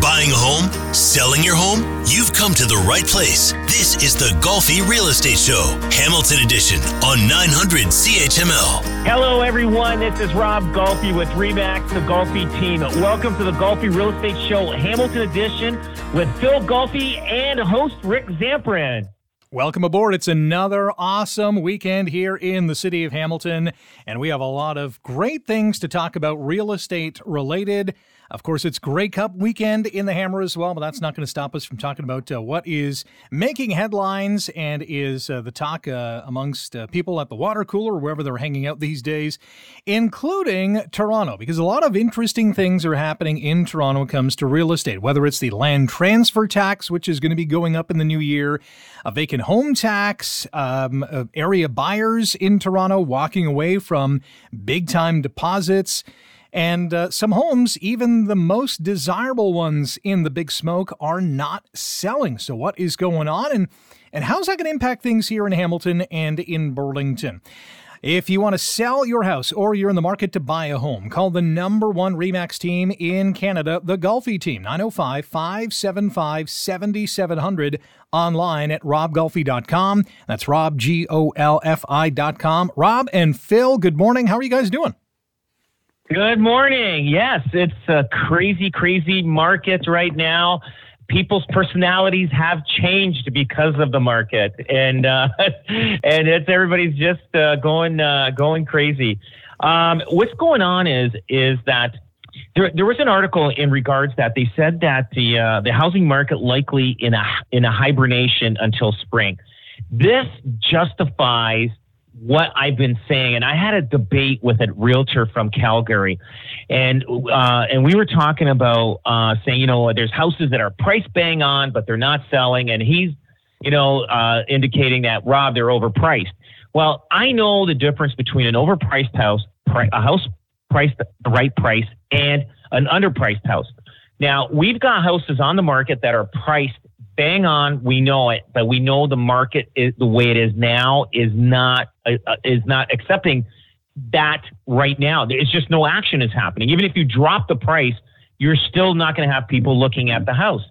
Buying a home? Selling your home? You've come to the right place. This is the Golfi Real Estate Show, Hamilton Edition on 900 CHML. Hello, everyone. This is Rob Golfi with Remax, the Golfi team. Welcome to the Golfi Real Estate Show, Hamilton Edition, with Phil Golfi and host Rick Zamperin. Welcome aboard. It's another awesome weekend here in the city of Hamilton, and we have a lot of great things to talk about real estate related. Of course, it's Grey Cup weekend in the Hammer as well, but that's not going to stop us from talking about uh, what is making headlines and is uh, the talk uh, amongst uh, people at the water cooler wherever they're hanging out these days, including Toronto, because a lot of interesting things are happening in Toronto comes to real estate, whether it's the land transfer tax, which is going to be going up in the new year, a vacant home tax, um, area buyers in Toronto walking away from big time deposits. And uh, some homes, even the most desirable ones in the big smoke, are not selling. So, what is going on? And, and how's that going to impact things here in Hamilton and in Burlington? If you want to sell your house or you're in the market to buy a home, call the number one REMAX team in Canada, the Golfi team, 905 575 7700, online at robgolfi.com. That's Rob, G O L F I.com. Rob and Phil, good morning. How are you guys doing? Good morning. Yes, it's a crazy, crazy market right now. People's personalities have changed because of the market, and uh, and it's everybody's just uh, going uh, going crazy. Um, what's going on is is that there, there was an article in regards that they said that the uh, the housing market likely in a in a hibernation until spring. This justifies what I've been saying, and I had a debate with a realtor from Calgary, and uh, and we were talking about uh, saying, you know, there's houses that are price bang on, but they're not selling, and he's, you know, uh, indicating that Rob, they're overpriced. Well, I know the difference between an overpriced house, a house priced the right price, and an underpriced house. Now, we've got houses on the market that are priced bang on. We know it, but we know the market is the way it is now is not uh, uh, is not accepting that right now. It's just no action is happening. Even if you drop the price, you're still not going to have people looking at the house.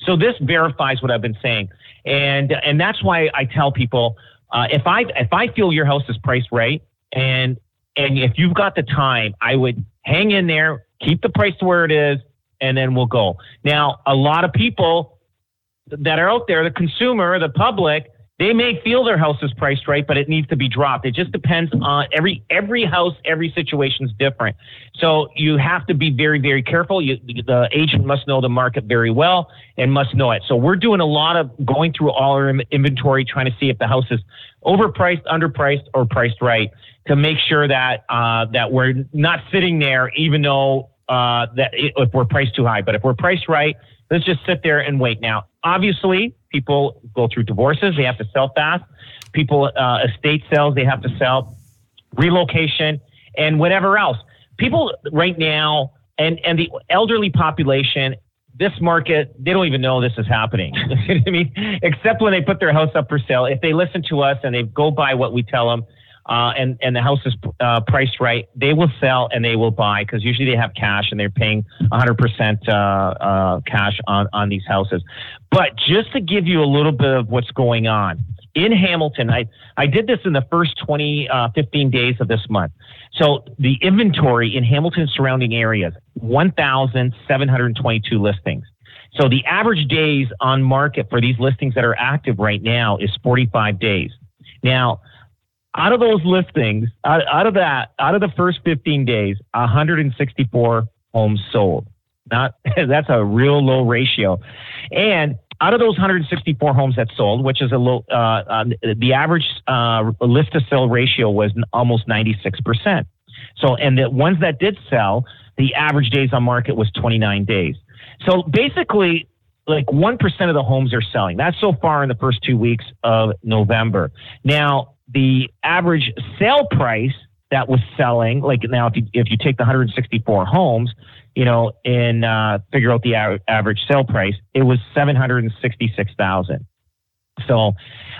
So this verifies what I've been saying, and and that's why I tell people uh, if I if I feel your house is priced right, and and if you've got the time, I would hang in there, keep the price to where it is, and then we'll go. Now, a lot of people that are out there, the consumer, the public, they may feel their house is priced right, but it needs to be dropped. It just depends on every every house, every situation is different. So you have to be very very careful. You, the agent must know the market very well and must know it. So we're doing a lot of going through all our inventory, trying to see if the house is overpriced, underpriced, or priced right to make sure that uh, that we're not sitting there, even though uh, that if we're priced too high. But if we're priced right, let's just sit there and wait. Now, obviously, people go through divorces; they have to sell fast. People, uh, estate sales, they have to sell. Relocation and whatever else. People right now, and and the elderly population. This market, they don't even know this is happening. I mean, except when they put their house up for sale. If they listen to us and they go by what we tell them, uh, and and the house is uh, priced right, they will sell and they will buy because usually they have cash and they're paying 100% uh, uh, cash on on these houses. But just to give you a little bit of what's going on in Hamilton, I I did this in the first 20 uh, 15 days of this month. So the inventory in Hamilton surrounding areas 1,722 listings. So the average days on market for these listings that are active right now is 45 days. Now, out of those listings, out, out of that, out of the first 15 days, 164 homes sold. Not that's a real low ratio, and out of those 164 homes that sold, which is a low, uh, uh, the average uh, list to sell ratio was almost 96 percent. So, and the ones that did sell, the average days on market was 29 days. So basically, like 1% of the homes are selling. That's so far in the first two weeks of November. Now, the average sale price that was selling. Like now, if you if you take the 164 homes, you know, and uh, figure out the a- average sale price, it was 766,000. So,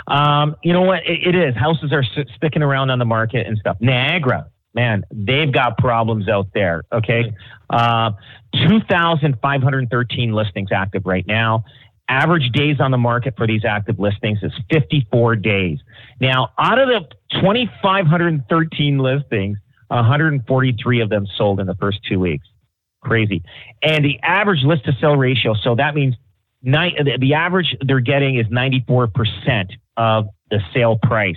um, you know what? It, it is. Houses are s- sticking around on the market and stuff. Niagara, man, they've got problems out there. Okay. Uh, 2,513 listings active right now. Average days on the market for these active listings is 54 days. Now, out of the 2,513 listings, 143 of them sold in the first two weeks. Crazy. And the average list to sell ratio, so that means the average they're getting is 94% of the sale price.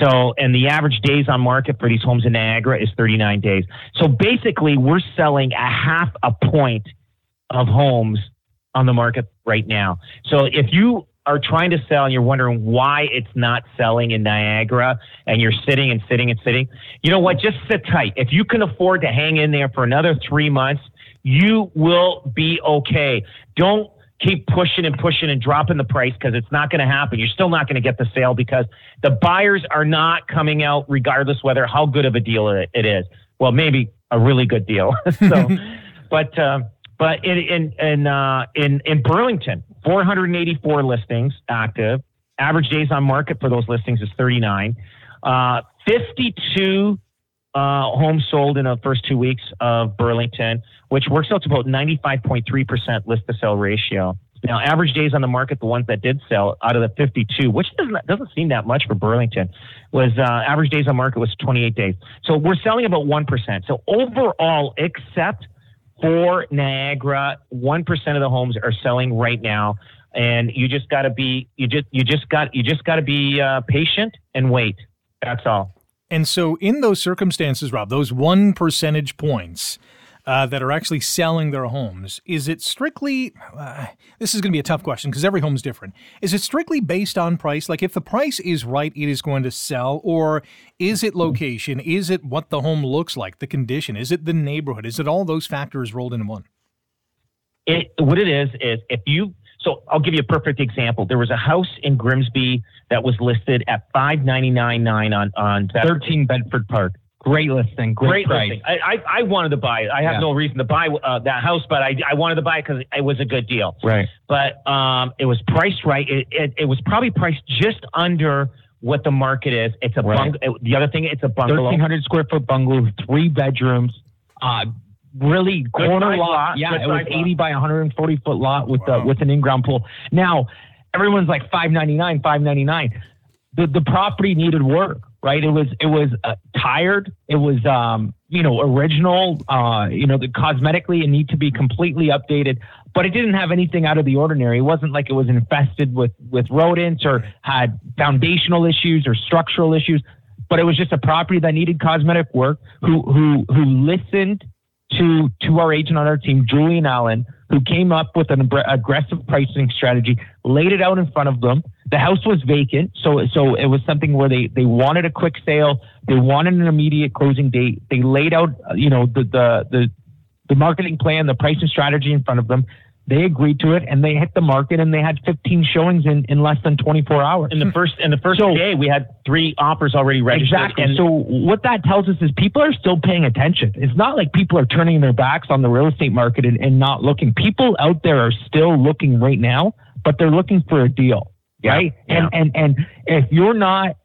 So, and the average days on market for these homes in Niagara is 39 days. So basically, we're selling a half a point of homes on the market right now. So if you are trying to sell and you're wondering why it's not selling in Niagara and you're sitting and sitting and sitting, you know what? Just sit tight. If you can afford to hang in there for another three months, you will be okay. Don't keep pushing and pushing and dropping the price because it's not going to happen. You're still not going to get the sale because the buyers are not coming out regardless whether how good of a deal it is. Well, maybe a really good deal. so, but uh, but in in in, uh, in in Burlington, 484 listings active. Average days on market for those listings is 39. Uh, 52 uh, homes sold in the first two weeks of Burlington, which works out to about 95.3% list to sell ratio. Now, average days on the market, the ones that did sell out of the 52, which doesn't, doesn't seem that much for Burlington, was uh, average days on market was 28 days. So we're selling about 1%. So overall, except for Niagara, 1% of the homes are selling right now. And you just got to be, you just, you just got, you just got to be uh, patient and wait. That's all. And so, in those circumstances, Rob, those one percentage points uh, that are actually selling their homes, is it strictly, uh, this is going to be a tough question because every home is different. Is it strictly based on price? Like, if the price is right, it is going to sell? Or is it location? Is it what the home looks like, the condition? Is it the neighborhood? Is it all those factors rolled into one? It, what it is, is if you so I'll give you a perfect example. There was a house in Grimsby that was listed at five ninety nine nine on on thirteen Bedford Park. Great listing, great, great price. listing. I, I, I wanted to buy it. I have yeah. no reason to buy uh, that house, but I I wanted to buy it because it was a good deal. Right. But um, it was priced right. It, it, it was probably priced just under what the market is. It's a right. bungalow. The other thing, it's a bungalow. Thirteen hundred square foot bungalow, three bedrooms. Uh, really corner lot. lot. Yeah, it was 80 lot. by 140 foot lot with wow. the with an in-ground pool. Now, everyone's like 599, 599. The the property needed work, right? It was it was uh, tired. It was um, you know, original, uh, you know, the cosmetically it need to be completely updated, but it didn't have anything out of the ordinary. It wasn't like it was infested with with rodents or had foundational issues or structural issues but it was just a property that needed cosmetic work who who who listened to to our agent on our team, Julian Allen, who came up with an aggressive pricing strategy, laid it out in front of them. The house was vacant, so so it was something where they they wanted a quick sale, they wanted an immediate closing date. They laid out, uh, you know, the the the the marketing plan, the pricing strategy in front of them. They agreed to it and they hit the market and they had 15 showings in, in less than 24 hours. In the first in the first so, day, we had three offers already registered. Exactly. And so what that tells us is people are still paying attention. It's not like people are turning their backs on the real estate market and, and not looking. People out there are still looking right now, but they're looking for a deal. Right. Yeah. And and and if you're not,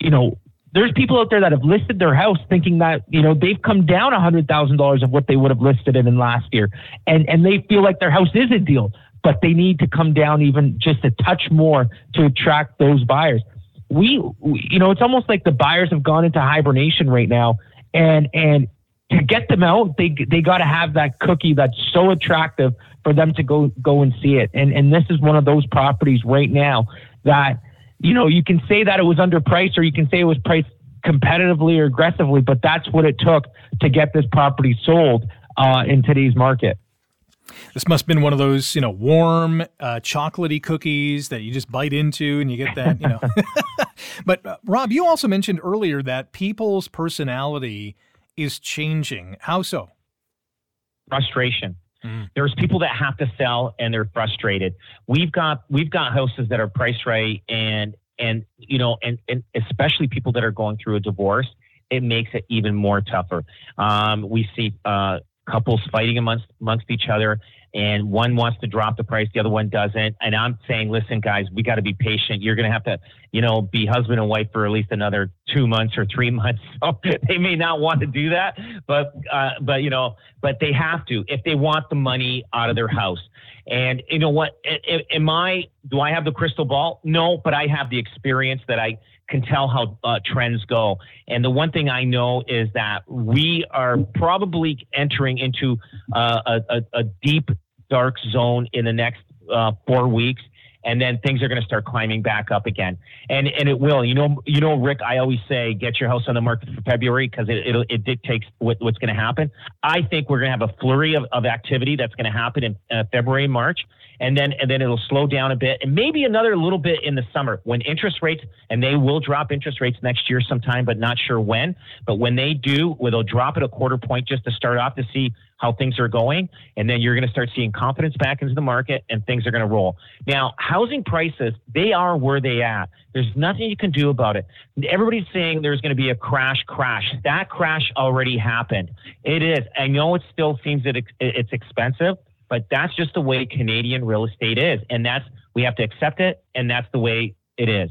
you know, there's people out there that have listed their house thinking that you know they've come down a hundred thousand dollars of what they would have listed it in last year, and and they feel like their house is a deal, but they need to come down even just a touch more to attract those buyers. We, we you know, it's almost like the buyers have gone into hibernation right now, and and to get them out, they they got to have that cookie that's so attractive for them to go go and see it, and and this is one of those properties right now that you know, you can say that it was underpriced or you can say it was priced competitively or aggressively, but that's what it took to get this property sold uh, in today's market. This must have been one of those, you know, warm, uh, chocolatey cookies that you just bite into and you get that, you know. but uh, Rob, you also mentioned earlier that people's personality is changing. How so? Frustration. Mm. There's people that have to sell and they're frustrated. We've got we've got houses that are priced right and and you know and and especially people that are going through a divorce it makes it even more tougher. Um, we see uh, couples fighting amongst amongst each other and one wants to drop the price, the other one doesn't. And I'm saying, listen, guys, we got to be patient. You're going to have to, you know, be husband and wife for at least another two months or three months. So they may not want to do that, but, uh, but you know, but they have to if they want the money out of their house. And you know what? Am I? Do I have the crystal ball? No, but I have the experience that I can tell how uh, trends go. And the one thing I know is that we are probably entering into uh, a, a, deep dark zone in the next uh, four weeks and then things are going to start climbing back up again. And and it will. You know, you know, Rick. I always say get your house on the market for February because it, it, it dictates what, what's going to happen. I think we're going to have a flurry of, of activity that's going to happen in uh, February, March, and then and then it'll slow down a bit, and maybe another little bit in the summer when interest rates and they will drop interest rates next year sometime, but not sure when. But when they do, where they'll drop it a quarter point just to start off to see how things are going. And then you're going to start seeing confidence back into the market and things are going to roll. Now, housing prices, they are where they at. There's nothing you can do about it. Everybody's saying there's going to be a crash, crash. That crash already happened. It is. I know it still seems that it's expensive, but that's just the way Canadian real estate is. And that's, we have to accept it. And that's the way it is.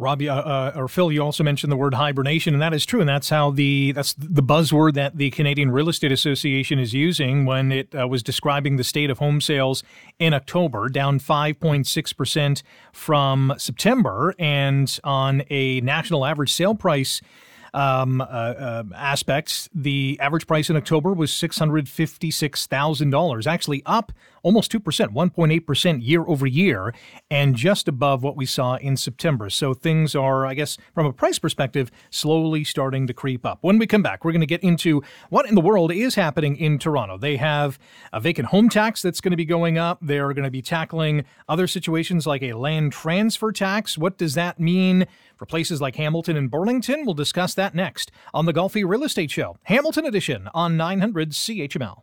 Robbie uh, uh, or Phil, you also mentioned the word hibernation, and that is true, and that's how the that's the buzzword that the Canadian Real Estate Association is using when it uh, was describing the state of home sales in October, down 5.6 percent from September, and on a national average sale price um, uh, uh, aspects, the average price in October was $656,000, actually up almost 2%, 1.8% year over year, and just above what we saw in September. So things are, I guess, from a price perspective, slowly starting to creep up. When we come back, we're going to get into what in the world is happening in Toronto. They have a vacant home tax that's going to be going up. They're going to be tackling other situations like a land transfer tax. What does that mean for places like Hamilton and Burlington? We'll discuss that next on the Golfi Real Estate Show, Hamilton Edition on 900 CHML.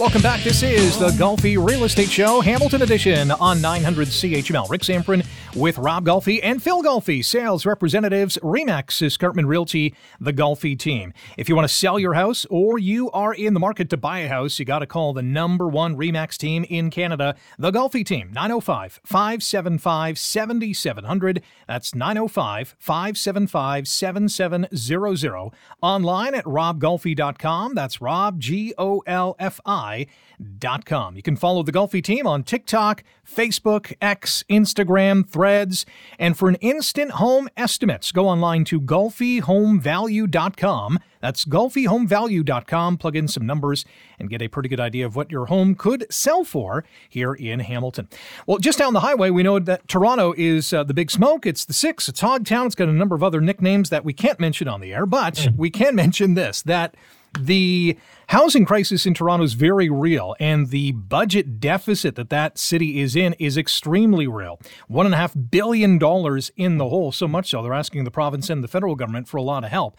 Welcome back. This is the Golfi Real Estate Show, Hamilton Edition on 900 CHML. Rick Zamperin with Rob Golfi and Phil Golfi, sales representatives, Remax Escarpment Realty, the Golfi team. If you want to sell your house or you are in the market to buy a house, you got to call the number one Remax team in Canada, the Golfi team, 905 575 7700. That's 905 575 7700. Online at robgolfi.com. That's Rob, G O L F I golfi.com. You can follow the Golfi team on TikTok, Facebook, X, Instagram, Threads, and for an instant home estimates, go online to golfihomevalue.com. That's golfihomevalue.com. Plug in some numbers and get a pretty good idea of what your home could sell for here in Hamilton. Well, just down the highway, we know that Toronto is uh, the Big Smoke. It's the Six. It's Hogtown. It's got a number of other nicknames that we can't mention on the air, but mm. we can mention this that the housing crisis in Toronto is very real, and the budget deficit that that city is in is extremely real. One and a half billion dollars in the hole, so much so they're asking the province and the federal government for a lot of help.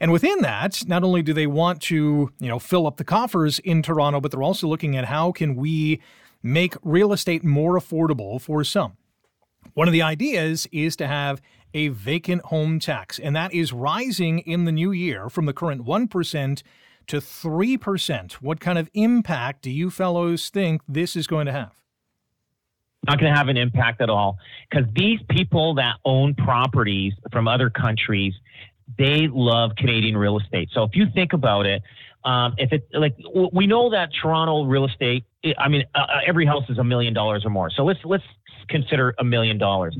And within that, not only do they want to, you know, fill up the coffers in Toronto, but they're also looking at how can we make real estate more affordable for some. One of the ideas is to have a vacant home tax, and that is rising in the new year from the current 1% to 3%. What kind of impact do you fellows think this is going to have? Not going to have an impact at all because these people that own properties from other countries, they love Canadian real estate. So if you think about it, um, if it like we know that Toronto real estate, I mean, uh, uh, every house is a million dollars or more. So let's let's consider a million dollars.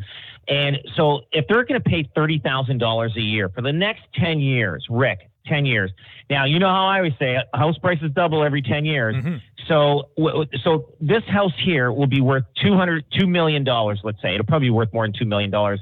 And so if they're going to pay $30,000 a year for the next 10 years, Rick, 10 years. Now, you know how I always say house prices double every 10 years. Mm-hmm. So, so this house here will be worth 200, $2 million, let's say. It'll probably be worth more than $2 million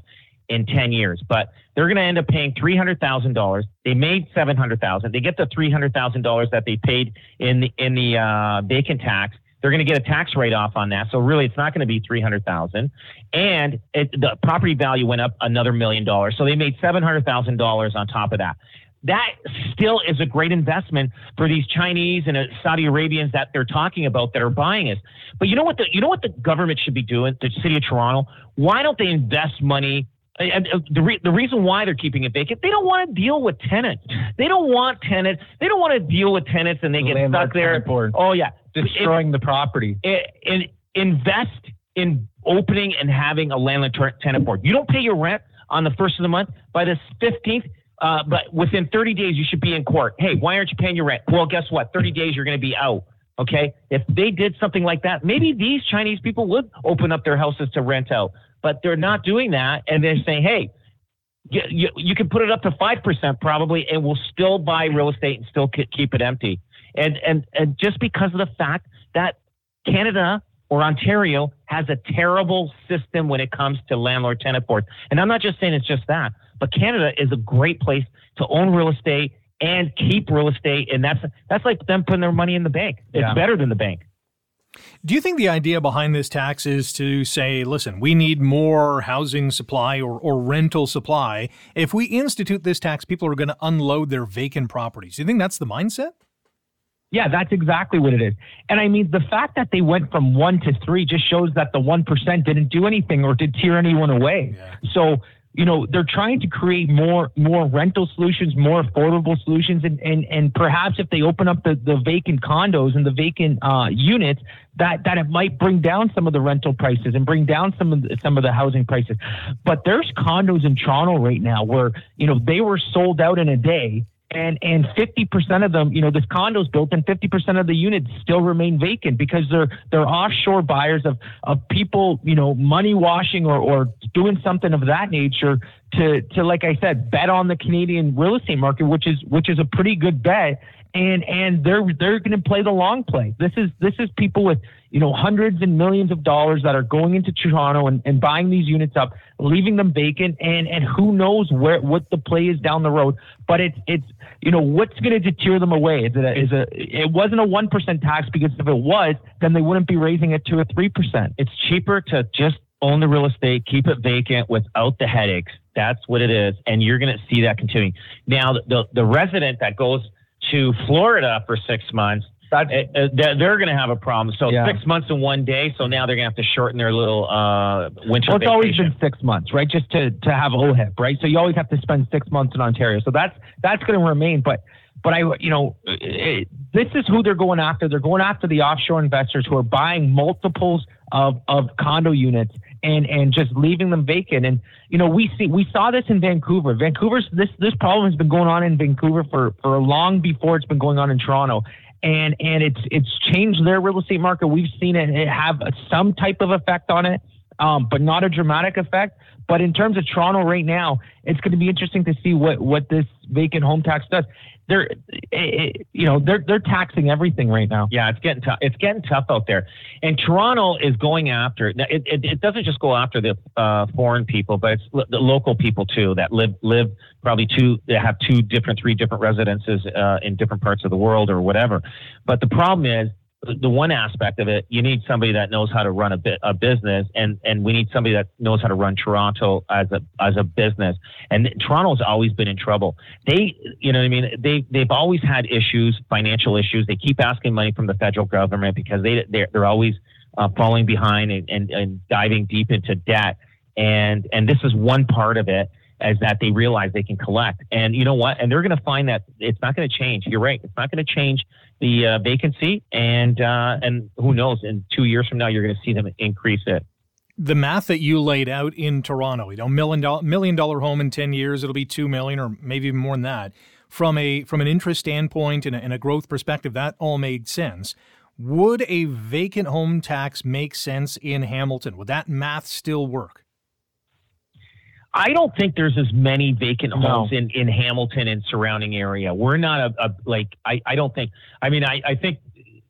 in 10 years, but they're going to end up paying $300,000. They made 700,000. They get the $300,000 that they paid in the, in the uh, vacant tax. They're going to get a tax write off on that. So really, it's not going to be 300,000. And it, the property value went up another million dollars. So they made $700,000 on top of that that still is a great investment for these Chinese and uh, Saudi Arabians that they're talking about that are buying it. But you know what the you know what the government should be doing? The city of Toronto. Why don't they invest money? And uh, the re- the reason why they're keeping it vacant, they don't want to deal with tenants. They don't want tenants. They don't want to deal with tenants, and they get stuck there. Oh yeah, destroying it, the property. It, it, invest in opening and having a landlord tenant board. You don't pay your rent on the first of the month. By the fifteenth, uh, but within 30 days, you should be in court. Hey, why aren't you paying your rent? Well, guess what? 30 days, you're going to be out. Okay. If they did something like that, maybe these Chinese people would open up their houses to rent out, but they're not doing that. And they're saying, hey, you, you, you can put it up to 5% probably, and we'll still buy real estate and still keep it empty. And, and, and just because of the fact that Canada or Ontario has a terrible system when it comes to landlord tenant boards. And I'm not just saying it's just that. But Canada is a great place to own real estate and keep real estate, and that's that's like them putting their money in the bank. It's yeah. better than the bank. Do you think the idea behind this tax is to say, listen, we need more housing supply or, or rental supply? If we institute this tax, people are going to unload their vacant properties. Do you think that's the mindset? Yeah, that's exactly what it is. And I mean, the fact that they went from one to three just shows that the 1% didn't do anything or did tear anyone away. Yeah. So you know they're trying to create more more rental solutions more affordable solutions. And and, and perhaps if they open up the, the vacant condos and the vacant uh, units that that it might bring down some of the rental prices and bring down some of the, some of the housing prices. But there's condos in Toronto right now where you know they were sold out in a day and and 50% of them, you know, this condo's built and 50% of the units still remain vacant because they're they're offshore buyers of of people, you know, money washing or or doing something of that nature to to like I said, bet on the Canadian real estate market, which is which is a pretty good bet and and they're they're going to play the long play. This is this is people with you know hundreds and millions of dollars that are going into Toronto and, and buying these units up, leaving them vacant, and and who knows where what the play is down the road. But it's it's you know what's going to deter them away. Is it a, is a it wasn't a one percent tax because if it was, then they wouldn't be raising it to a three percent. It's cheaper to just own the real estate, keep it vacant without the headaches. That's what it is, and you're going to see that continuing. Now, the the resident that goes to Florida for six months, uh, they're going to have a problem. So yeah. six months in one day. So now they're going to have to shorten their little uh, winter. Well, it's vacation. always been six months, right? Just to to have OHIP, right? So you always have to spend six months in Ontario. So that's that's going to remain. But but I, you know, it, this is who they're going after. They're going after the offshore investors who are buying multiples of of condo units and and just leaving them vacant. And you know, we see we saw this in Vancouver. Vancouver's this this problem has been going on in Vancouver for for long before it's been going on in Toronto. And and it's it's changed their real estate market. We've seen it, it have some type of effect on it, um, but not a dramatic effect. But in terms of Toronto right now, it's going to be interesting to see what what this vacant home tax does they're it, eh, eh, you know they're they're taxing everything right now. Yeah, it's getting tough. It's getting tough out there, and Toronto is going after. It, it, it doesn't just go after the uh, foreign people, but it's the local people too that live live probably two have two different three different residences uh, in different parts of the world or whatever. But the problem is the one aspect of it, you need somebody that knows how to run a bit a business, and and we need somebody that knows how to run Toronto as a as a business. And Toronto's always been in trouble. They, you know, what I mean, they they've always had issues, financial issues. They keep asking money from the federal government because they they're, they're always uh, falling behind and, and and diving deep into debt. And and this is one part of it is that they realize they can collect. And you know what? And they're going to find that it's not going to change. You're right. It's not going to change the uh, vacancy, and uh, and who knows? In two years from now, you're going to see them increase it. The math that you laid out in Toronto, you know, million dollar million dollar home in ten years, it'll be two million or maybe even more than that. From a from an interest standpoint and a, and a growth perspective, that all made sense. Would a vacant home tax make sense in Hamilton? Would that math still work? I don't think there's as many vacant homes no. in, in Hamilton and surrounding area. We're not a, a like I, I don't think I mean I, I think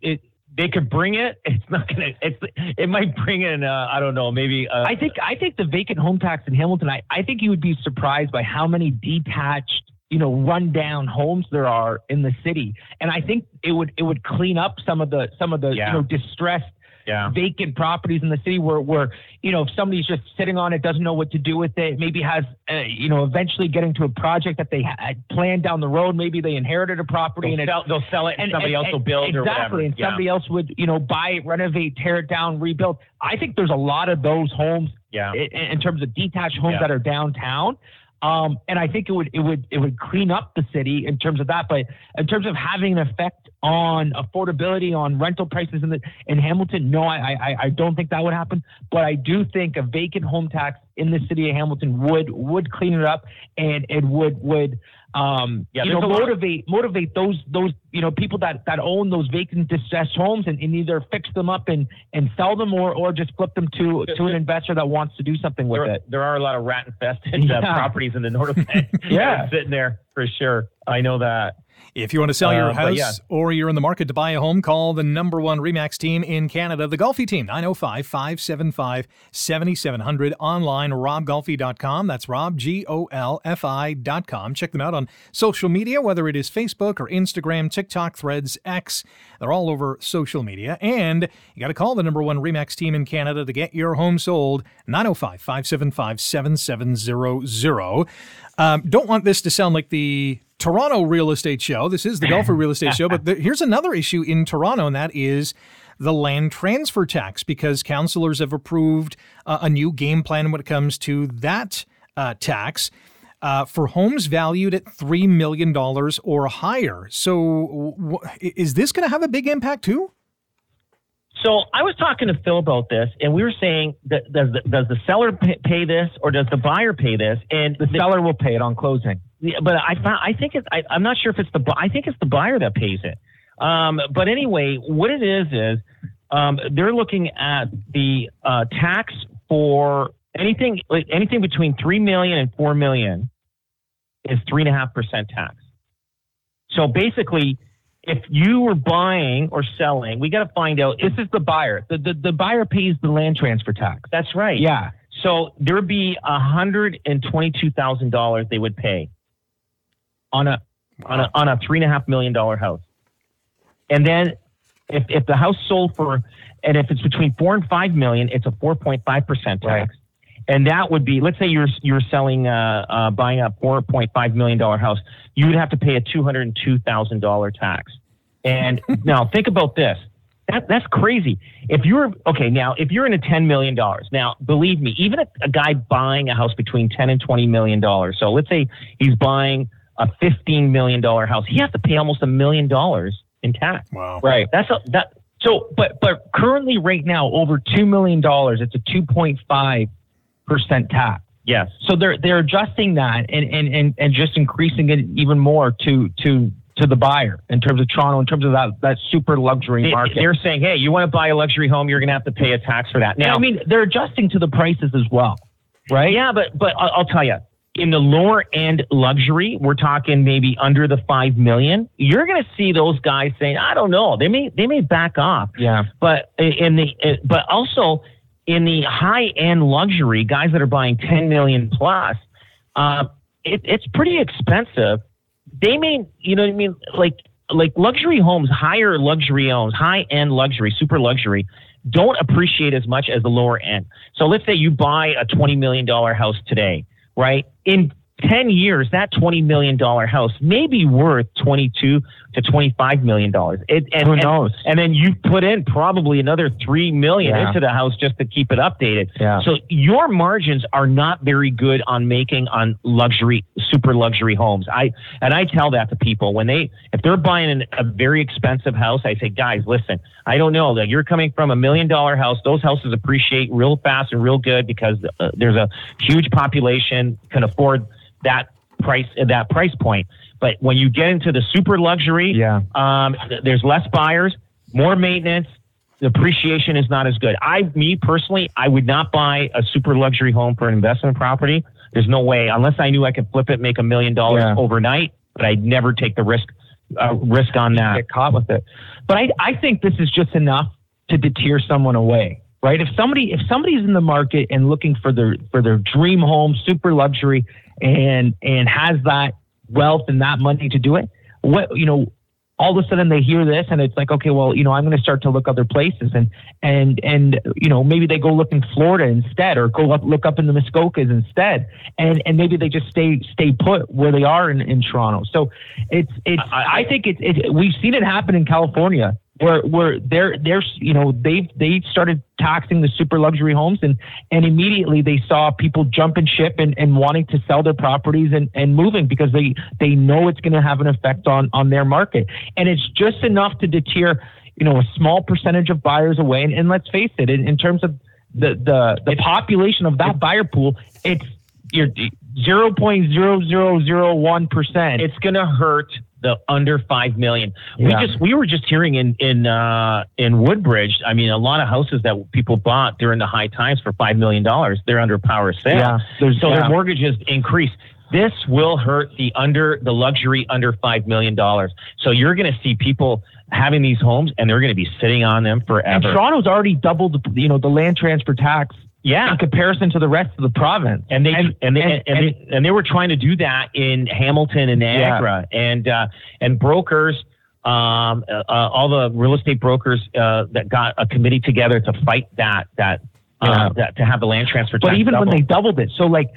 it they could bring it. It's not gonna. It's it might bring in. Uh, I don't know. Maybe. Uh, I think I think the vacant home tax in Hamilton. I I think you would be surprised by how many detached, you know, rundown homes there are in the city. And I think it would it would clean up some of the some of the yeah. you know distressed yeah. vacant properties in the city where, where, you know, if somebody's just sitting on it, doesn't know what to do with it, maybe has, uh, you know, eventually getting to a project that they had planned down the road. Maybe they inherited a property they'll and sell, they'll sell it and, and somebody and, else will build or exactly, and yeah. somebody else would, you know, buy it, renovate, tear it down, rebuild. I think there's a lot of those homes yeah. in, in terms of detached homes yeah. that are downtown. Um, and I think it would it would it would clean up the city in terms of that. But in terms of having an effect on affordability, on rental prices in the in Hamilton, no, I, I I don't think that would happen. But I do think a vacant home tax in the city of Hamilton would would clean it up and it would would um, yeah, you know, motivate motivate those those you know people that that own those vacant distressed homes and, and, either fix them up and and sell them or or just flip them to to an investor that wants to do something with there, it. There are a lot of rat infested uh, yeah. uh, properties in the north end. yeah, sitting there for sure. I know that. If you want to sell your uh, house yeah. or you're in the market to buy a home, call the number one REMAX team in Canada, the Golfi team, 905 575 7700. Online, robgolfi.com. That's Rob, G O L F I.com. Check them out on social media, whether it is Facebook or Instagram, TikTok, Threads, X. They're all over social media. And you got to call the number one REMAX team in Canada to get your home sold, 905 575 7700. Um, don't want this to sound like the Toronto real estate show. This is the Golfi real estate show, but the, here's another issue in Toronto, and that is the land transfer tax because councillors have approved uh, a new game plan when it comes to that uh, tax. Uh, for homes valued at $3 million or higher. So, w- is this going to have a big impact too? So I was talking to Phil about this, and we were saying that does the, does the seller pay this or does the buyer pay this? And the, the seller will pay it on closing. Yeah, but I found I think it's I, am not sure if it's the I think it's the buyer that pays it. Um, but anyway, what it is is um, they're looking at the uh, tax for anything like anything between three million and four million is three and a half percent tax. So basically, if you were buying or selling, we got to find out. This is the buyer. The, the the buyer pays the land transfer tax. That's right. Yeah. So there would be hundred and twenty-two thousand dollars they would pay on a on a on a three and a half million dollar house. And then if if the house sold for and if it's between four and five million, it's a four point five percent tax. Right. And that would be, let's say you're you're selling, uh, uh, buying a four point five million dollar house, you would have to pay a two hundred and two thousand dollar tax. And now think about this: that, that's crazy. If you're okay now, if you're in a ten million dollars, now believe me, even a, a guy buying a house between ten and twenty million dollars. So let's say he's buying a $15 million house, he has to pay almost a million dollars in tax. Wow. Right. That's a, that. So, but, but currently right now, over $2 million, it's a 2.5% tax. Yes. So they're, they're adjusting that and, and, and, and just increasing it even more to, to, to the buyer in terms of Toronto, in terms of that, that super luxury market. They're saying, hey, you want to buy a luxury home, you're going to have to pay a tax for that. Now, I mean, they're adjusting to the prices as well, right? Yeah, but but I'll, I'll tell you, in the lower end luxury, we're talking maybe under the five million. You're going to see those guys saying, "I don't know." They may they may back off. Yeah. But in the but also in the high end luxury, guys that are buying ten million plus, uh, it, it's pretty expensive. They may, you know what I mean, like like luxury homes, higher luxury homes, high end luxury, super luxury don't appreciate as much as the lower end. So let's say you buy a $20 million house today right? In 10 years, that $20 million house may be worth 22 to $25 million. It, and, Who knows? And, and, then you put in probably another 3 million yeah. into the house just to keep it updated. Yeah. So your margins are not very good on making on luxury, super luxury homes. I, and I tell that to people when they, if they're buying an, a very expensive house, I say, guys, listen, I don't know that you're coming from a million dollar house. Those houses appreciate real fast and real good because uh, there's a huge population can afford that price at that price point. But when you get into the super luxury, yeah. um, there's less buyers, more maintenance. The appreciation is not as good. I, me personally, I would not buy a super luxury home for an investment property there's no way unless I knew I could flip it, make a million dollars overnight, but I'd never take the risk uh, risk on that. Get caught with it. But I, I think this is just enough to deter someone away, right? If somebody if somebody's in the market and looking for their for their dream home, super luxury, and and has that wealth and that money to do it, what you know, all of a sudden they hear this and it's like, okay, well, you know, I'm going to start to look other places and and and you know maybe they go look in Florida instead or go up, look up in the Muskokas instead and and maybe they just stay stay put where they are in, in Toronto. So it's it's I, I think it's it, we've seen it happen in California where where they're they're you know they they started taxing the super luxury homes and and immediately they saw people jumping ship and, and wanting to sell their properties and, and moving because they they know it's going to have an effect on on their market and it's just enough to deter you know a small percentage of buyers away and, and let's face it in, in terms of the the the population of that buyer pool it's you're 0.0001%. It's going to hurt the under five million. We yeah. just we were just hearing in in uh, in Woodbridge. I mean, a lot of houses that people bought during the high times for five million dollars, they're under power sale. Yeah, so yeah. their mortgages increase. This will hurt the under the luxury under five million dollars. So you're going to see people having these homes, and they're going to be sitting on them forever. And Toronto's already doubled, you know, the land transfer tax yeah. in comparison to the rest of the province. And they and and they, and, and, and, they, and they were trying to do that in Hamilton and Niagara, yeah. and uh, and brokers. Um, uh, uh, all the real estate brokers uh, that got a committee together to fight that that, uh, yeah. that to have the land transfer. But even double. when they doubled it, so like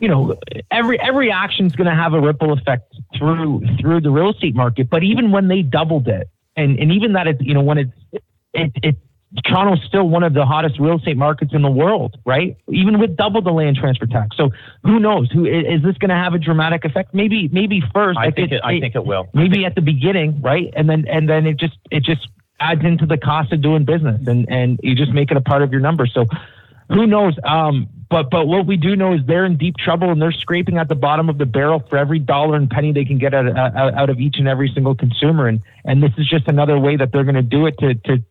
you know, every every action is going to have a ripple effect through through the real estate market. But even when they doubled it, and and even that, it, you know, when it's it, it Toronto's still one of the hottest real estate markets in the world, right? Even with double the land transfer tax. So who knows? Who is this going to have a dramatic effect? Maybe, maybe first. I think it, I think it will. Maybe at the beginning, right? And then and then it just it just adds into the cost of doing business, and and you just make it a part of your number. So who knows? Um, but but what we do know is they're in deep trouble, and they're scraping at the bottom of the barrel for every dollar and penny they can get out, out, out of each and every single consumer. And and this is just another way that they're going to do it to to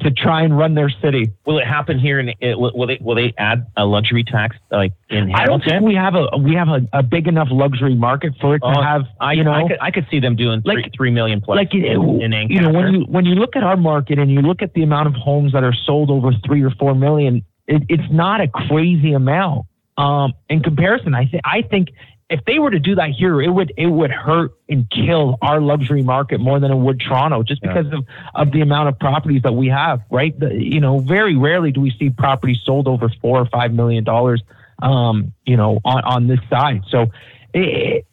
to try and run their city. Will it happen here? In it, will they will they add a luxury tax like in Hamilton? I don't think we have a we have a, a big enough luxury market for it to oh, have. I you know I could, I could see them doing like, three, three million plus. Like in, in you know when you when you look at our market and you look at the amount of homes that are sold over three or four million, it, it's not a crazy amount. Um, in comparison, I think I think if they were to do that here, it would it would hurt and kill our luxury market more than it would Toronto, just because yeah. of, of the amount of properties that we have. Right, the, you know, very rarely do we see properties sold over four or five million dollars. Um, you know, on on this side, so. It,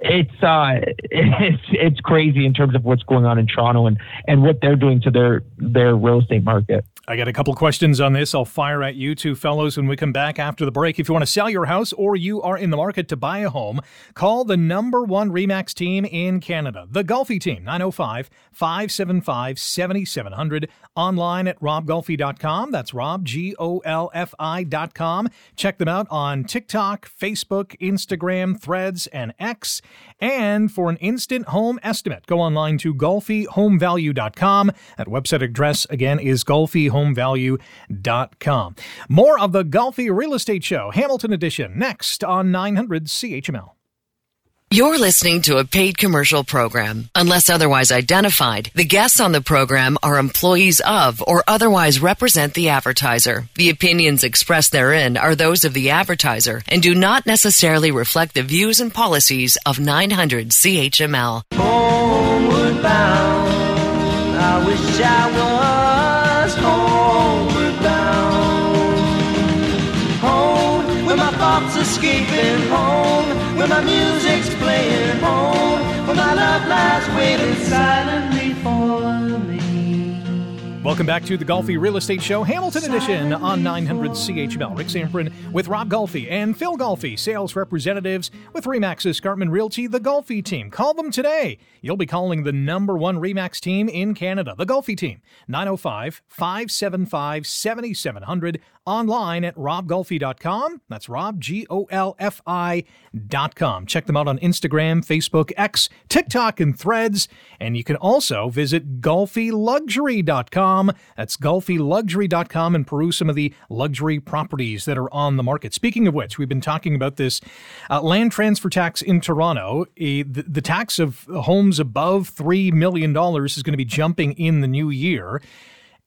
it's uh it's it's crazy in terms of what's going on in Toronto and and what they're doing to their their real estate market. I got a couple questions on this. I'll fire at you two fellows when we come back after the break. If you want to sell your house or you are in the market to buy a home, call the number one REMAX team in Canada, the Golfi team, 905 575 7700. Online at robgolfi.com. That's Rob, G O L F I.com. Check them out on TikTok, Facebook, Instagram, Threads, and X. And for an instant home estimate, go online to golfihomevalue.com. That website address again is golfihomevalue.com. More of the Golfi Real Estate Show, Hamilton Edition, next on 900 CHML. You're listening to a paid commercial program. Unless otherwise identified, the guests on the program are employees of or otherwise represent the advertiser. The opinions expressed therein are those of the advertiser and do not necessarily reflect the views and policies of 900 CHML. Homeward bound, I wish I Welcome back to the Golfi Real Estate Show, Hamilton Edition on 900 CHML. Rick Zamperin with Rob Golfi and Phil Golfi, sales representatives with Remax Escarpment Realty, the Golfi team. Call them today. You'll be calling the number one Remax team in Canada, the Golfi team, 905 575 7700 online at robgolfi.com. That's Rob, G O L F I.com. Check them out on Instagram, Facebook, X, TikTok, and threads. And you can also visit golfiluxury.com. That's golfiluxury.com and peruse some of the luxury properties that are on the market. Speaking of which, we've been talking about this uh, land transfer tax in Toronto. the, the tax of homes above $3 million is going to be jumping in the new year.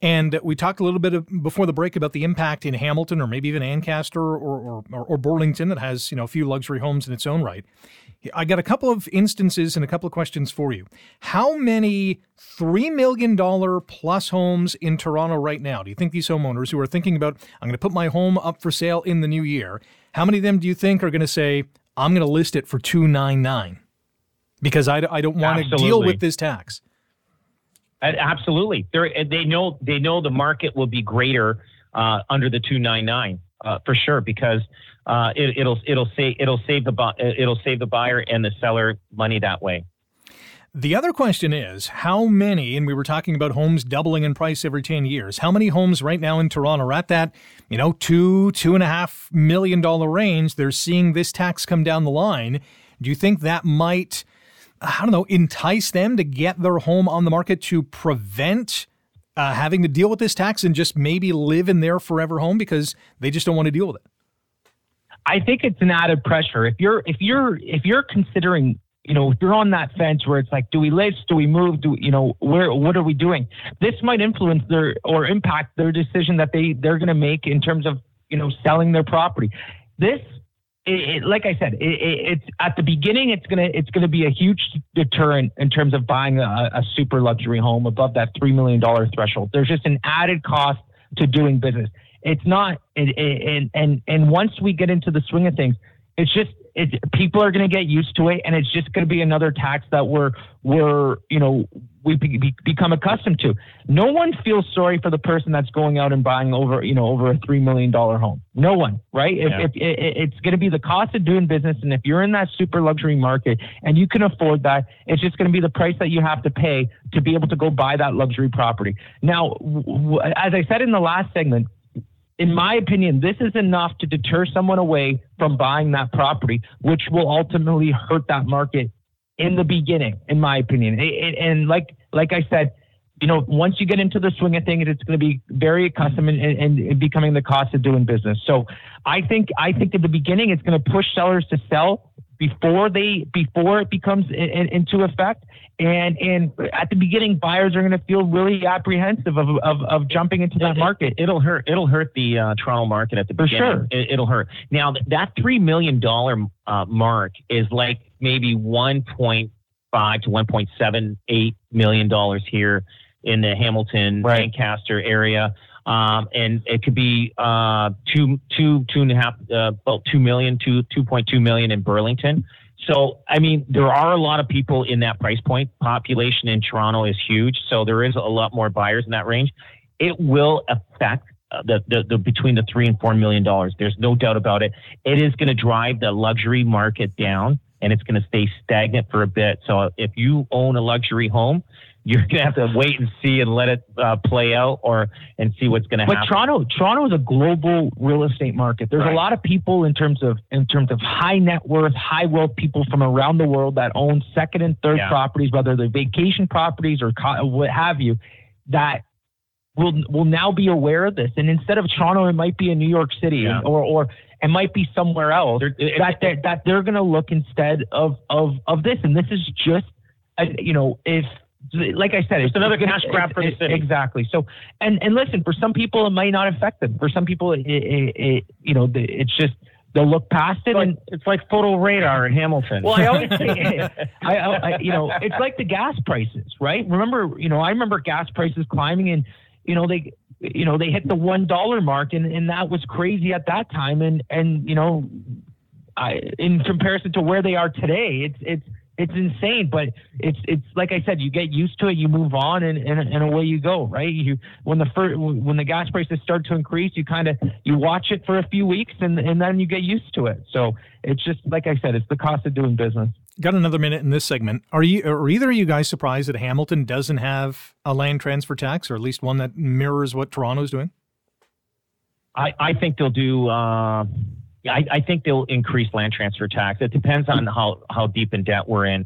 And we talked a little bit before the break about the impact in Hamilton or maybe even Ancaster or, or, or, or Burlington that has, you know, a few luxury homes in its own right. I got a couple of instances and a couple of questions for you. How many $3 million plus homes in Toronto right now do you think these homeowners who are thinking about, I'm going to put my home up for sale in the new year, how many of them do you think are going to say, I'm going to list it for 299 because I, I don't want to deal with this tax? Absolutely. They're, they know they know the market will be greater uh, under the 299 uh, for sure because uh, it, will it'll save it'll save the it'll save the buyer and the seller money that way. The other question is how many, and we were talking about homes doubling in price every 10 years, how many homes right now in Toronto are at that, you know, two, two and a half million dollar range? They're seeing this tax come down the line. Do you think that might, I don't know, entice them to get their home on the market to prevent uh, having to deal with this tax and just maybe live in their forever home because they just don't want to deal with it? I think it's an added pressure. If you're if you're if you're considering, you know, if you're on that fence where it's like, do we list, do we move, do you know, where what are we doing? This might influence their or impact their decision that they they're going to make in terms of you know selling their property. This it, it, like I said, it, it's at the beginning. It's gonna it's gonna be a huge deterrent in terms of buying a, a super luxury home above that three million dollar threshold. There's just an added cost to doing business. It's not, and and and once we get into the swing of things, it's just it, people are going to get used to it, and it's just going to be another tax that we're we're you know we be, become accustomed to. No one feels sorry for the person that's going out and buying over you know over a three million dollar home. No one, right? If, yeah. if, if it's going to be the cost of doing business, and if you're in that super luxury market and you can afford that, it's just going to be the price that you have to pay to be able to go buy that luxury property. Now, as I said in the last segment in my opinion, this is enough to deter someone away from buying that property, which will ultimately hurt that market in the beginning, in my opinion. And like like I said, you know, once you get into the swing of things, it's going to be very accustomed and, and, becoming the cost of doing business. So I think I think at the beginning, it's going to push sellers to sell before they before it becomes in, into effect and and at the beginning, buyers are going to feel really apprehensive of, of, of jumping into that market. It, will hurt. It'll hurt the uh, Toronto market at the For beginning. sure, it, will hurt. Now that three million dollar uh, mark is like maybe one point five to one point seven eight million dollars here in the Hamilton, right. Ancaster area. Um, and it could be uh, two, two, two and a half, uh, about two million, two, two point two million in Burlington. So, I mean, there are a lot of people in that price point. Population in Toronto is huge, so there is a lot more buyers in that range. It will affect uh, the, the, the between the three and four million dollars. There's no doubt about it. It is going to drive the luxury market down, and it's going to stay stagnant for a bit. So, if you own a luxury home, you're gonna have to wait and see and let it uh, play out, or and see what's gonna happen. But Toronto, Toronto is a global real estate market. There's right. a lot of people in terms of in terms of high net worth, high wealth people from around the world that own second and third yeah. properties, whether they're vacation properties or co- what have you, that will will now be aware of this. And instead of Toronto, it might be in New York City yeah. or or it might be somewhere else that they're, that they're going to look instead of of of this. And this is just, a, you know, if like I said, it's, another cash grab for the city. Exactly. So, and and listen, for some people it might not affect them. For some people, it, it, it you know, it's just they'll look past it, it's and like, it's like photo radar in Hamilton. Well, I always say, I, I, you know, it's like the gas prices, right? Remember, you know, I remember gas prices climbing, and you know they, you know, they hit the one dollar mark, and and that was crazy at that time, and and you know, I, in comparison to where they are today, it's it's it's insane, but it's it's like I said, you get used to it, you move on, and and, and away you go, right? You when the first when the gas prices start to increase, you kind of you watch it for a few weeks, and and then you get used to it. So it's just like I said, it's the cost of doing business. Got another minute in this segment. Are you are either of you guys surprised that Hamilton doesn't have a land transfer tax, or at least one that mirrors what Toronto's doing? I, I think they'll do. Uh, I, I think they'll increase land transfer tax. It depends on how, how deep in debt we're in,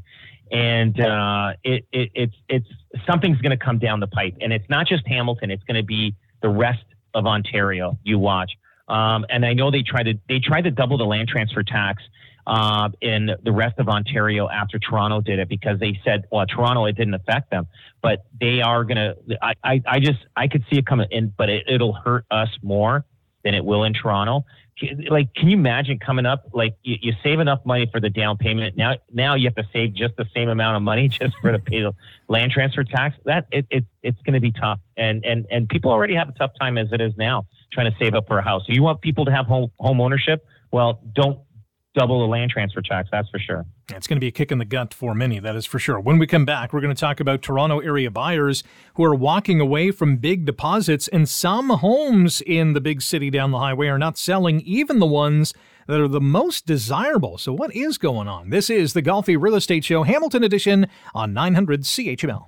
and uh, it, it it's it's something's going to come down the pipe, and it's not just Hamilton. It's going to be the rest of Ontario. You watch, um, and I know they tried to they tried to double the land transfer tax uh, in the rest of Ontario after Toronto did it because they said, well, Toronto, it didn't affect them, but they are going to, I, I just, I could see it coming in, but it, it'll hurt us more than it will in Toronto. Like, can you imagine coming up, like you, you save enough money for the down payment. Now, now you have to save just the same amount of money just for the pay the land transfer tax. That it, it it's going to be tough. And, and, and people already have a tough time as it is now trying to save up for a house. So you want people to have home, home ownership? Well, don't double the land transfer tax, that's for sure. It's going to be a kick in the gut for many, that is for sure. When we come back, we're going to talk about Toronto area buyers who are walking away from big deposits, and some homes in the big city down the highway are not selling, even the ones that are the most desirable. So, what is going on? This is the Golfi Real Estate Show, Hamilton Edition on 900 CHML.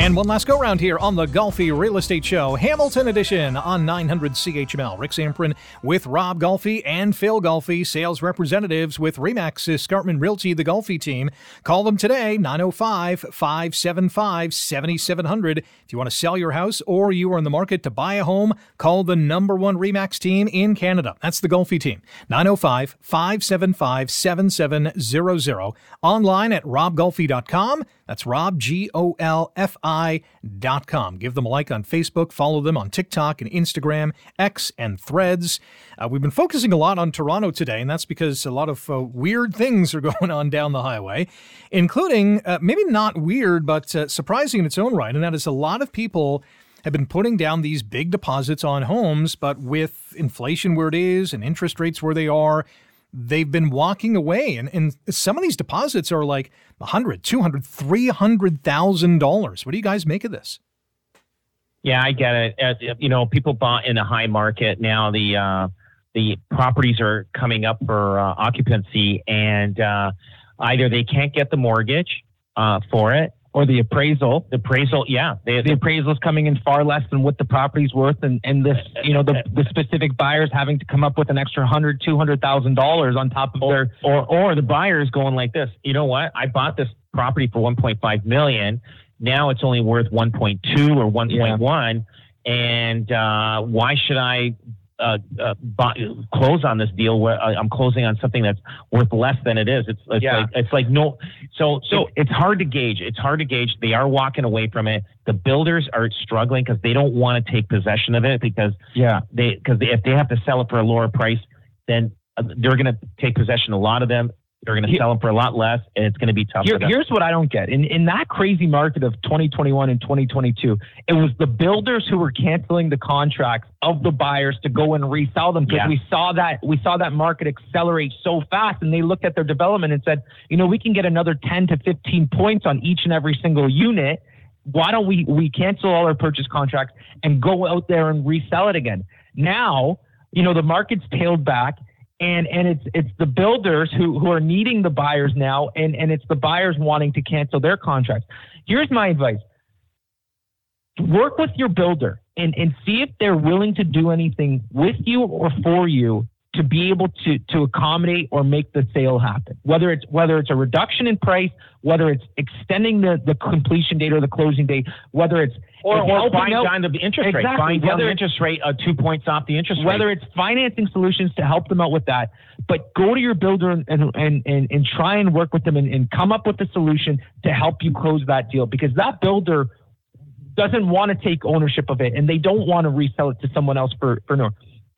and one last go round here on the Golfi Real Estate Show, Hamilton Edition on 900 CHML. Rick Zamperin with Rob Golfi and Phil Golfi, sales representatives with Remax Escarpment Realty, the Golfi team. Call them today, 905 575 7700. If you want to sell your house or you are in the market to buy a home, call the number one Remax team in Canada. That's the Golfi team, 905 575 7700. Online at robgolfi.com. That's Rob, G O L F I dot com. Give them a like on Facebook, follow them on TikTok and Instagram, X, and Threads. Uh, we've been focusing a lot on Toronto today, and that's because a lot of uh, weird things are going on down the highway, including uh, maybe not weird, but uh, surprising in its own right, and that is a lot of people have been putting down these big deposits on homes, but with inflation where it is and interest rates where they are, they've been walking away. And, and some of these deposits are like a hundred, two hundred, three hundred thousand dollars. What do you guys make of this? Yeah, I get it. As, you know, people bought in a high market. Now the uh, the properties are coming up for uh, occupancy, and uh, either they can't get the mortgage uh, for it, or the appraisal. The appraisal, yeah, the appraisal is coming in far less than what the property's worth, and and this, you know, the the specific buyers having to come up with an extra hundred, two hundred thousand dollars on top of their, or or the buyers going like this. You know what? I bought this property for one point five million. Now it's only worth one point two or one point yeah. one, and uh, why should I uh, uh, buy, close on this deal where uh, I'm closing on something that's worth less than it is. It's, it's yeah. like it's like no. So so it, it's hard to gauge. It's hard to gauge. They are walking away from it. The builders are struggling because they don't want to take possession of it because yeah they because if they have to sell it for a lower price, then uh, they're going to take possession. A lot of them they're going to sell them for a lot less, and it's going to be tough. Here, here's what I don't get: in in that crazy market of 2021 and 2022, it was the builders who were canceling the contracts of the buyers to go and resell them because yeah. we saw that we saw that market accelerate so fast, and they looked at their development and said, you know, we can get another 10 to 15 points on each and every single unit. Why don't we we cancel all our purchase contracts and go out there and resell it again? Now, you know, the market's tailed back and and it's it's the builders who who are needing the buyers now and and it's the buyers wanting to cancel their contracts here's my advice work with your builder and and see if they're willing to do anything with you or for you to be able to to accommodate or make the sale happen. Whether it's whether it's a reduction in price, whether it's extending the, the completion date or the closing date, whether it's or, or buying out, down the interest exactly, rate, buying down the interest rate uh, two points off the interest whether rate. Whether it's financing solutions to help them out with that, but go to your builder and and and, and try and work with them and, and come up with a solution to help you close that deal because that builder doesn't want to take ownership of it and they don't want to resell it to someone else for, for no.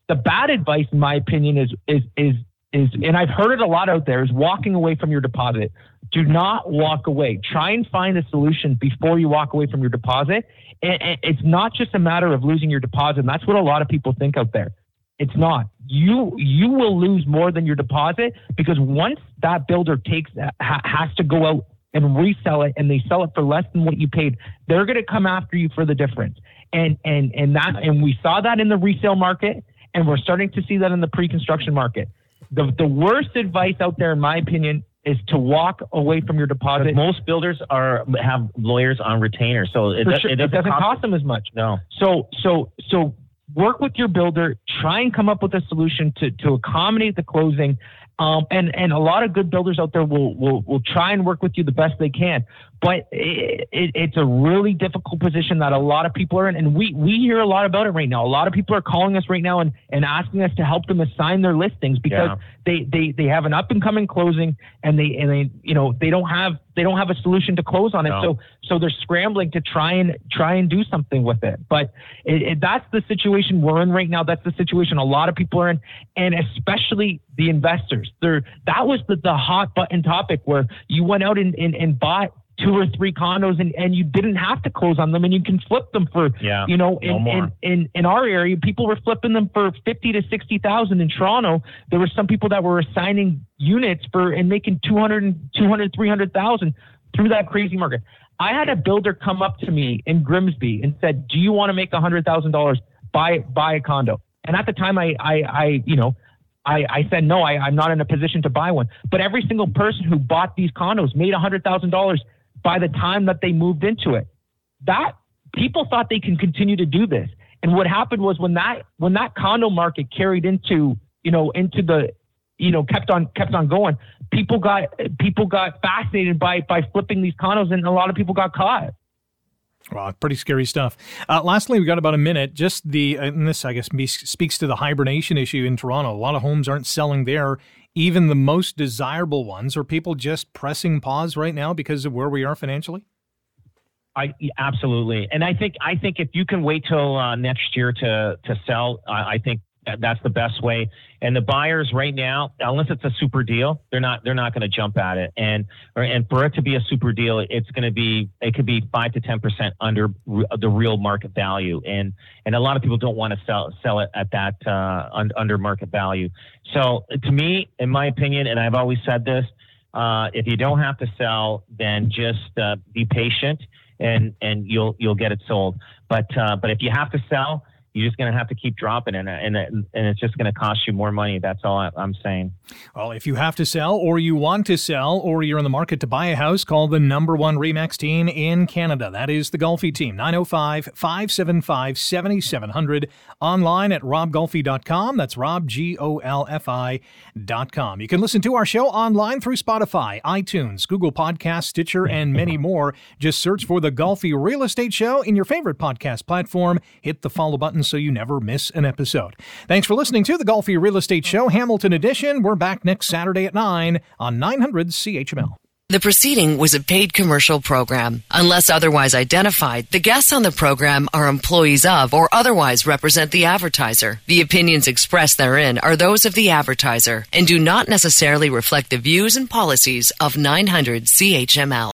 The bad advice, in my opinion, is, is, is, is, and I've heard it a lot out there, is walking away from your deposit. Do not walk away. Try and find a solution before you walk away from your deposit. And, it's not just a matter of losing your deposit. And that's what a lot of people think out there. It's not. You you will lose more than your deposit because once that builder takes ha, has to go out and resell it and they sell it for less than what you paid, they're going to come after you for the difference. And and and that and we saw that in the resale market and we're starting to see that in the pre-construction market. The the worst advice out there in my opinion is to walk away from your deposit. Most builders are have lawyers on retainer, so it, sure. it, doesn't, it doesn't cost, cost them as much. No. So so so work with your builder, try and come up with a solution to to accommodate the closing um, and and a lot of good builders out there will will will try and work with you the best they can. But it, it, it's a really difficult position that a lot of people are in, and we we hear a lot about it right now. A lot of people are calling us right now and, and asking us to help them assign their listings because yeah. they, they they have an up and coming closing and they and they you know they don't have they don't have a solution to close on it. No. So so they're scrambling to try and try and do something with it. But it, it, that's the situation we're in right now. That's the situation a lot of people are in, and especially the investors. There that was the, the hot button topic where you went out and, and, and bought two or three condos and, and you didn't have to close on them and you can flip them for yeah, you know in, no in, in, in our area people were flipping them for 50 to 60,000 in Toronto. There were some people that were assigning units for and making 200 200 300,000 through that crazy market. I had a builder come up to me in Grimsby and said do you want to make $100,000 buy buy a condo. And at the time I I, I you know I, I said no, I, I'm not in a position to buy one. But every single person who bought these condos made hundred thousand dollars by the time that they moved into it. That people thought they can continue to do this. And what happened was when that when that condo market carried into you know into the you know kept on kept on going, people got people got fascinated by by flipping these condos, and a lot of people got caught. Well, pretty scary stuff. Uh, lastly, we got about a minute. Just the, and this I guess speaks to the hibernation issue in Toronto. A lot of homes aren't selling there even the most desirable ones? Are people just pressing pause right now because of where we are financially? I absolutely, and I think I think if you can wait till uh, next year to to sell, I, I think that's the best way. And the buyers right now, unless it's a super deal, they're not they're not going to jump at it. And and for it to be a super deal, it's going to be it could be five to ten percent under the real market value. And and a lot of people don't want to sell sell it at that uh, under market value. So to me, in my opinion, and I've always said this, uh, if you don't have to sell, then just uh, be patient and and you'll you'll get it sold. But uh, but if you have to sell you're just going to have to keep dropping and and and it's just going to cost you more money. That's all I'm saying. Well, if you have to sell, or you want to sell, or you're in the market to buy a house, call the number one Remax team in Canada. That is the Golfi team, 905 575 7700. Online at robgolfi.com. That's rob, G O L F I.com. You can listen to our show online through Spotify, iTunes, Google Podcasts, Stitcher, and many more. Just search for the Golfi Real Estate Show in your favorite podcast platform. Hit the follow button button so you never miss an episode. Thanks for listening to the Golfi Real Estate Show, Hamilton Edition. We're back next Saturday at 9 on 900 CHML. The proceeding was a paid commercial program. Unless otherwise identified, the guests on the program are employees of or otherwise represent the advertiser. The opinions expressed therein are those of the advertiser and do not necessarily reflect the views and policies of 900 CHML.